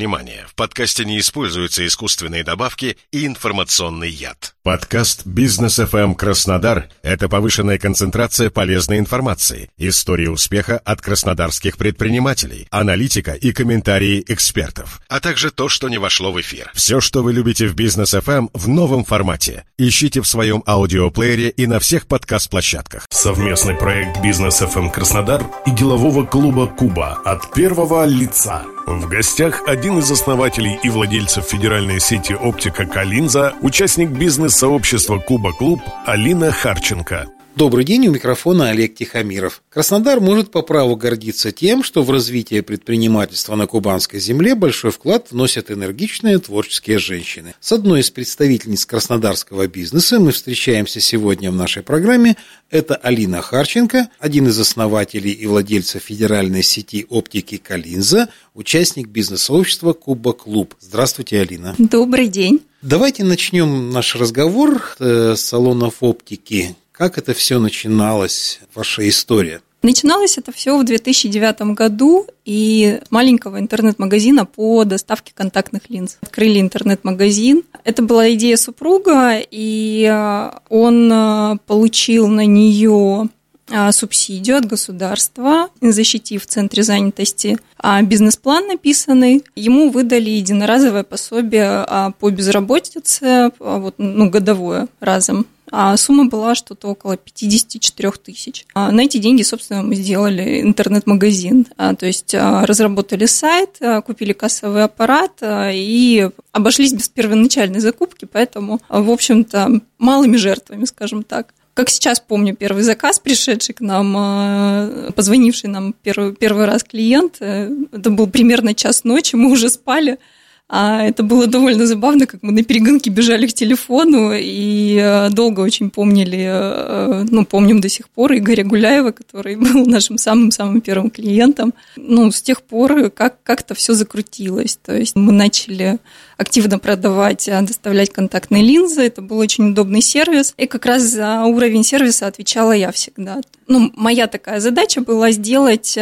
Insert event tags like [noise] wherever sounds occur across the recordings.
внимание, в подкасте не используются искусственные добавки и информационный яд. Подкаст «Бизнес FM Краснодар» — это повышенная концентрация полезной информации, истории успеха от краснодарских предпринимателей, аналитика и комментарии экспертов, а также то, что не вошло в эфир. Все, что вы любите в «Бизнес FM» в новом формате. Ищите в своем аудиоплеере и на всех подкаст-площадках. Совместный проект «Бизнес FM Краснодар» и делового клуба «Куба» от первого лица. В гостях один из основателей и владельцев федеральной сети «Оптика Калинза», участник бизнес-сообщества «Куба Клуб» Алина Харченко. Добрый день, у микрофона Олег Тихомиров. Краснодар может по праву гордиться тем, что в развитие предпринимательства на кубанской земле большой вклад вносят энергичные творческие женщины. С одной из представительниц краснодарского бизнеса мы встречаемся сегодня в нашей программе. Это Алина Харченко, один из основателей и владельцев федеральной сети оптики Калинза, участник бизнес-сообщества Куба Клуб. Здравствуйте, Алина. Добрый день. Давайте начнем наш разговор э, с салонов оптики как это все начиналось, ваша история? Начиналось это все в 2009 году и маленького интернет-магазина по доставке контактных линз. Открыли интернет-магазин. Это была идея супруга, и э, он э, получил на нее э, субсидию от государства, защитив в центре занятости а бизнес-план написанный. Ему выдали единоразовое пособие по безработице, вот, ну, годовое разом а сумма была что-то около 54 тысяч. А на эти деньги, собственно, мы сделали интернет-магазин, а, то есть а, разработали сайт, а, купили кассовый аппарат и обошлись без первоначальной закупки, поэтому, в общем-то, малыми жертвами, скажем так. Как сейчас помню первый заказ, пришедший к нам, позвонивший нам первый, первый раз клиент, э, это был примерно час ночи, мы уже спали, а это было довольно забавно, как мы на перегонке бежали к телефону и э, долго очень помнили, э, ну, помним до сих пор Игоря Гуляева, который [laughs] был нашим самым-самым первым клиентом. Ну, с тех пор как- как-то все закрутилось. То есть мы начали активно продавать, доставлять контактные линзы. Это был очень удобный сервис. И как раз за уровень сервиса отвечала я всегда. Ну, моя такая задача была сделать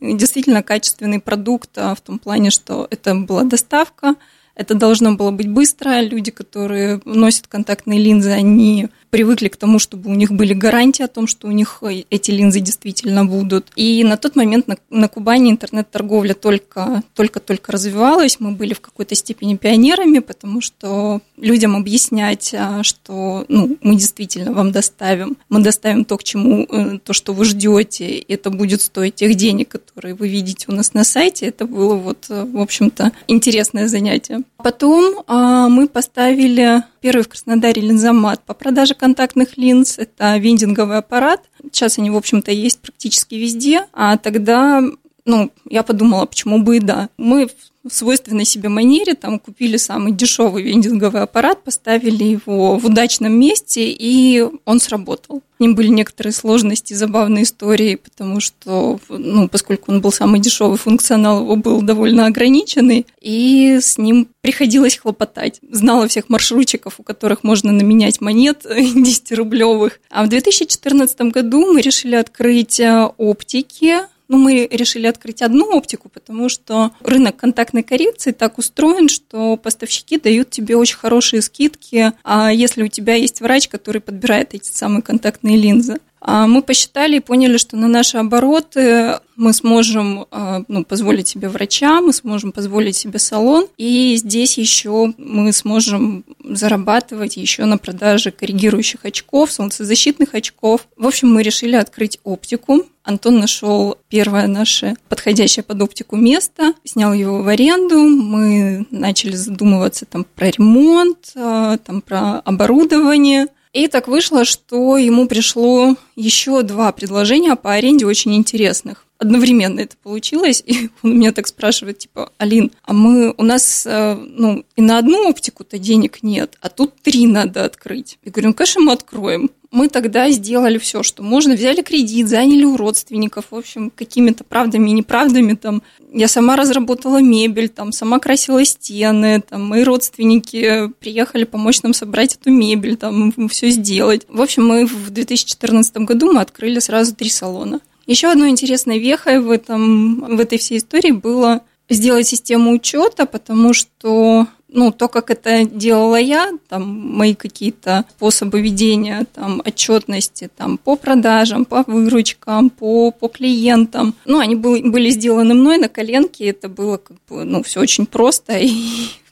действительно качественный продукт а, в том плане, что это была доставка, это должно было быть быстро. Люди, которые носят контактные линзы, они привыкли к тому, чтобы у них были гарантии о том, что у них э, эти линзы действительно будут. И на тот момент на, на Кубани интернет-торговля только, только-только развивалась. Мы были в какой-то степени пионерами, потому что людям объяснять, а, что ну, мы действительно вам доставим, мы доставим то, к чему, э, то, что вы ждете, это будет стоить тех денег, которые вы видите у нас на сайте, это было вот, э, в общем-то, интересное занятие. Потом а, мы поставили первый в Краснодаре линзомат по продаже контактных линз. Это вендинговый аппарат. Сейчас они, в общем-то, есть практически везде. А тогда ну, я подумала, почему бы и да. Мы в свойственной себе манере там купили самый дешевый вендинговый аппарат, поставили его в удачном месте, и он сработал. С ним были некоторые сложности, забавные истории, потому что, ну, поскольку он был самый дешевый, функционал его был довольно ограниченный, и с ним приходилось хлопотать. Знала всех маршрутчиков, у которых можно наменять монет [laughs] 10-рублевых. А в 2014 году мы решили открыть э, оптики, ну, мы решили открыть одну оптику, потому что рынок контактной коррекции так устроен, что поставщики дают тебе очень хорошие скидки, а если у тебя есть врач, который подбирает эти самые контактные линзы. А мы посчитали и поняли, что на наши обороты мы сможем а, ну, позволить себе врача, мы сможем позволить себе салон, и здесь еще мы сможем зарабатывать еще на продаже коррегирующих очков, солнцезащитных очков. В общем, мы решили открыть оптику. Антон нашел первое наше подходящее под оптику место, снял его в аренду, мы начали задумываться там про ремонт, а, там про оборудование – и так вышло, что ему пришло еще два предложения по аренде очень интересных. Одновременно это получилось, [laughs] и он меня так спрашивает, типа, Алин, а мы, у нас, э, ну, и на одну оптику-то денег нет, а тут три надо открыть. Я говорю, ну, конечно, мы откроем мы тогда сделали все, что можно, взяли кредит, заняли у родственников, в общем, какими-то правдами и неправдами там. Я сама разработала мебель, там, сама красила стены, там, мои родственники приехали помочь нам собрать эту мебель, там, все сделать. В общем, мы в 2014 году мы открыли сразу три салона. Еще одной интересной вехой в, этом, в этой всей истории было сделать систему учета, потому что ну, то, как это делала я, там, мои какие-то способы ведения, там, отчетности, там, по продажам, по выручкам, по, по клиентам, ну, они были, были сделаны мной на коленке, это было, как бы, ну, все очень просто, [laughs] и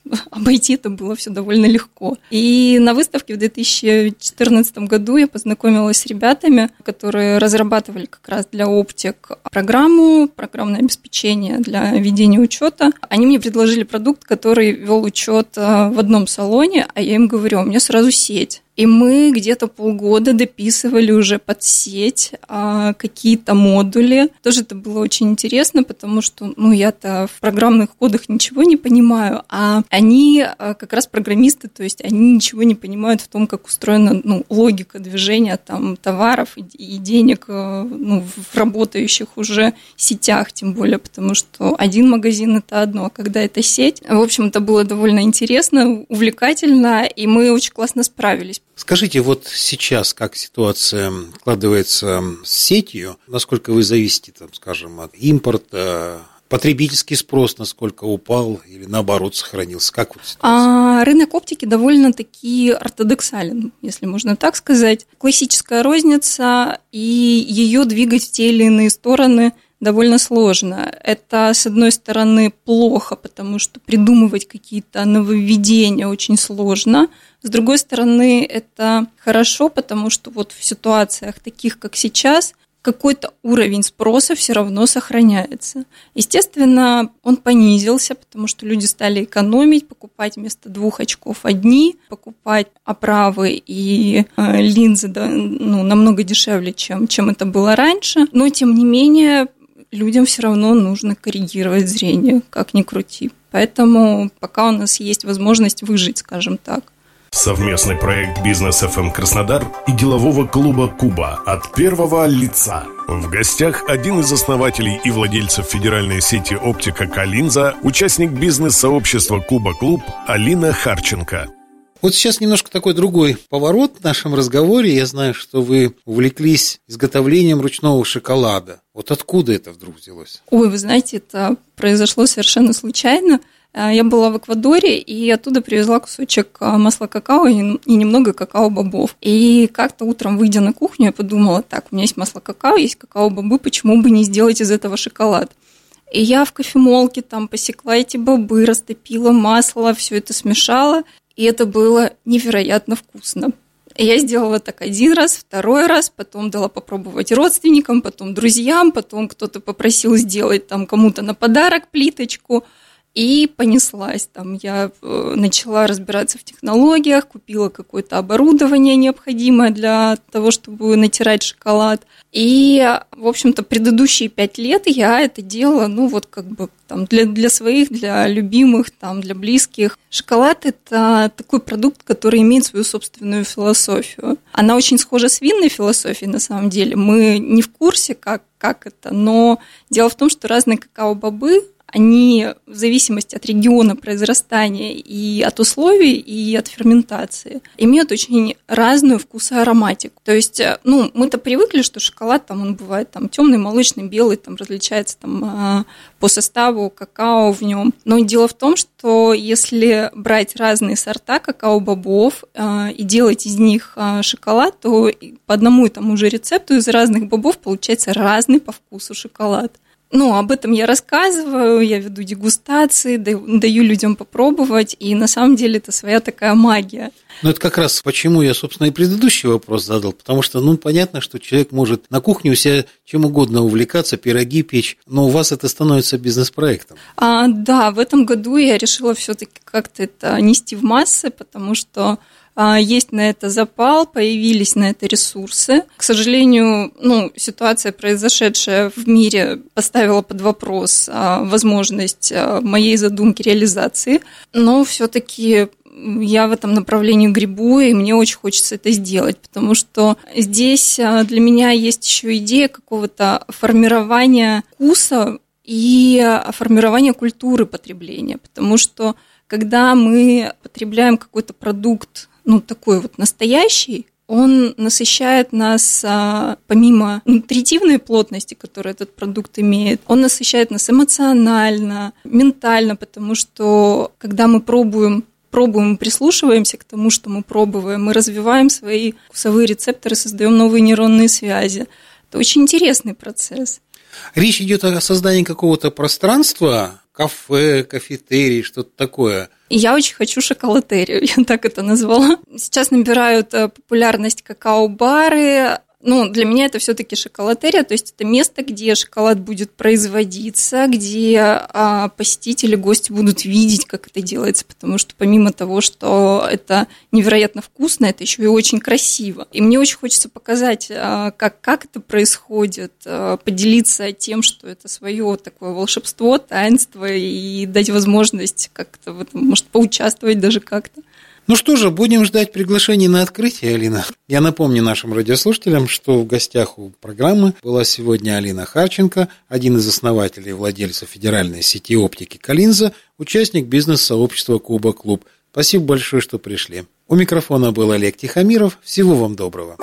[laughs] обойти это было все довольно легко. И на выставке в 2014 году я познакомилась с ребятами, которые разрабатывали как раз для оптик программу, программное обеспечение для ведения учета. Они мне предложили продукт, который вел учет э, в одном салоне, а я им говорю, у меня сразу сеть. И мы где-то полгода дописывали уже под сеть а, какие-то модули. Тоже это было очень интересно, потому что, ну, я-то в программных кодах ничего не понимаю, а они а, как раз программисты, то есть они ничего не понимают в том, как устроена ну, логика движения там товаров и, и денег а, ну, в работающих уже сетях, тем более, потому что один магазин это одно, а когда это сеть, в общем, это было довольно интересно, увлекательно, и мы очень классно справились. Скажите, вот сейчас как ситуация складывается с сетью? Насколько вы зависите, там, скажем, от импорта, потребительский спрос насколько упал или наоборот сохранился? Как вот ситуация? А, рынок оптики довольно-таки ортодоксален, если можно так сказать. Классическая розница, и ее двигать в те или иные стороны довольно сложно. Это, с одной стороны, плохо, потому что придумывать какие-то нововведения очень сложно – с другой стороны, это хорошо, потому что вот в ситуациях таких, как сейчас, какой-то уровень спроса все равно сохраняется. Естественно, он понизился, потому что люди стали экономить, покупать вместо двух очков одни, покупать оправы и э, линзы да, ну, намного дешевле, чем, чем это было раньше. Но, тем не менее, людям все равно нужно коррегировать зрение, как ни крути. Поэтому пока у нас есть возможность выжить, скажем так. Совместный проект «Бизнес ФМ Краснодар» и делового клуба «Куба» от первого лица. В гостях один из основателей и владельцев федеральной сети «Оптика Калинза», участник бизнес-сообщества «Куба Клуб» Алина Харченко. Вот сейчас немножко такой другой поворот в нашем разговоре. Я знаю, что вы увлеклись изготовлением ручного шоколада. Вот откуда это вдруг взялось? Ой, вы знаете, это произошло совершенно случайно. А, я была в Эквадоре и оттуда привезла кусочек а, масла какао и немного какао-бобов. И как-то утром, выйдя на кухню, я подумала, так, у меня есть масло какао, есть какао-бобы, почему бы не сделать из этого шоколад? И я в кофемолке там посекла эти бобы, растопила масло, все это смешала, и это было невероятно вкусно. Я сделала так один раз, второй раз, потом дала попробовать родственникам, потом друзьям, потом кто-то попросил сделать там кому-то на подарок плиточку – и понеслась. Там я э, начала разбираться в технологиях, купила какое-то оборудование необходимое для того, чтобы натирать шоколад. И, в общем-то, предыдущие пять лет я это делала, ну, вот как бы там для, для своих, для любимых, там, для близких. Шоколад – это такой продукт, который имеет свою собственную философию. Она очень схожа с винной философией, на самом деле. Мы не в курсе, как, как это, но дело в том, что разные какао-бобы они в зависимости от региона произрастания и от условий, и от ферментации, имеют очень разную вкус и ароматику. То есть, э, ну, мы-то привыкли, что шоколад там он бывает там темный, молочный, белый, там различается там а, по составу какао в нем. Но дело в том, что если брать разные сорта какао-бобов а, и делать из них шоколад, то по одному и тому же рецепту из разных бобов получается разный по вкусу шоколад. Ну, об этом я рассказываю, я веду дегустации, даю людям попробовать, и на самом деле это своя такая магия. Ну, это как раз почему я, собственно, и предыдущий вопрос задал, потому что, ну, понятно, что человек может на кухне у себя чем угодно увлекаться, пироги печь, но у вас это становится бизнес-проектом. А, да, в этом году я решила все-таки как-то это нести в массы, потому что есть на это запал, появились на это ресурсы. К сожалению, ну, ситуация, произошедшая в мире, поставила под вопрос а, возможность а, моей задумки реализации, но все-таки я в этом направлении грибу, и мне очень хочется это сделать, потому что здесь для меня есть еще идея какого-то формирования вкуса и формирования культуры потребления, потому что когда мы потребляем какой-то продукт ну, такой вот настоящий, он насыщает нас, а, помимо нутритивной плотности, которую этот продукт имеет, он насыщает нас эмоционально, ментально, потому что когда мы пробуем пробуем, прислушиваемся к тому, что мы пробуем, мы развиваем свои вкусовые рецепторы, создаем новые нейронные связи. Это очень интересный процесс. Речь идет о создании какого-то пространства, кафе, кафетерий, что-то такое. Я очень хочу шоколатерию, [laughs] я так это назвала. Сейчас набирают э, популярность какао-бары, ну, для меня это все-таки шоколатерия, то есть это место, где шоколад будет производиться, где а, посетители, гости будут видеть, как это делается, потому что помимо того, что это невероятно вкусно, это еще и очень красиво. И мне очень хочется показать, а, как, как это происходит, а, поделиться тем, что это свое такое волшебство, таинство, и дать возможность как-то в этом, может, поучаствовать даже как-то. Ну что же, будем ждать приглашений на открытие, Алина. Я напомню нашим радиослушателям, что в гостях у программы была сегодня Алина Харченко, один из основателей и владельцев федеральной сети оптики Калинза, участник бизнес-сообщества Куба Клуб. Спасибо большое, что пришли. У микрофона был Олег Тихомиров. Всего вам доброго.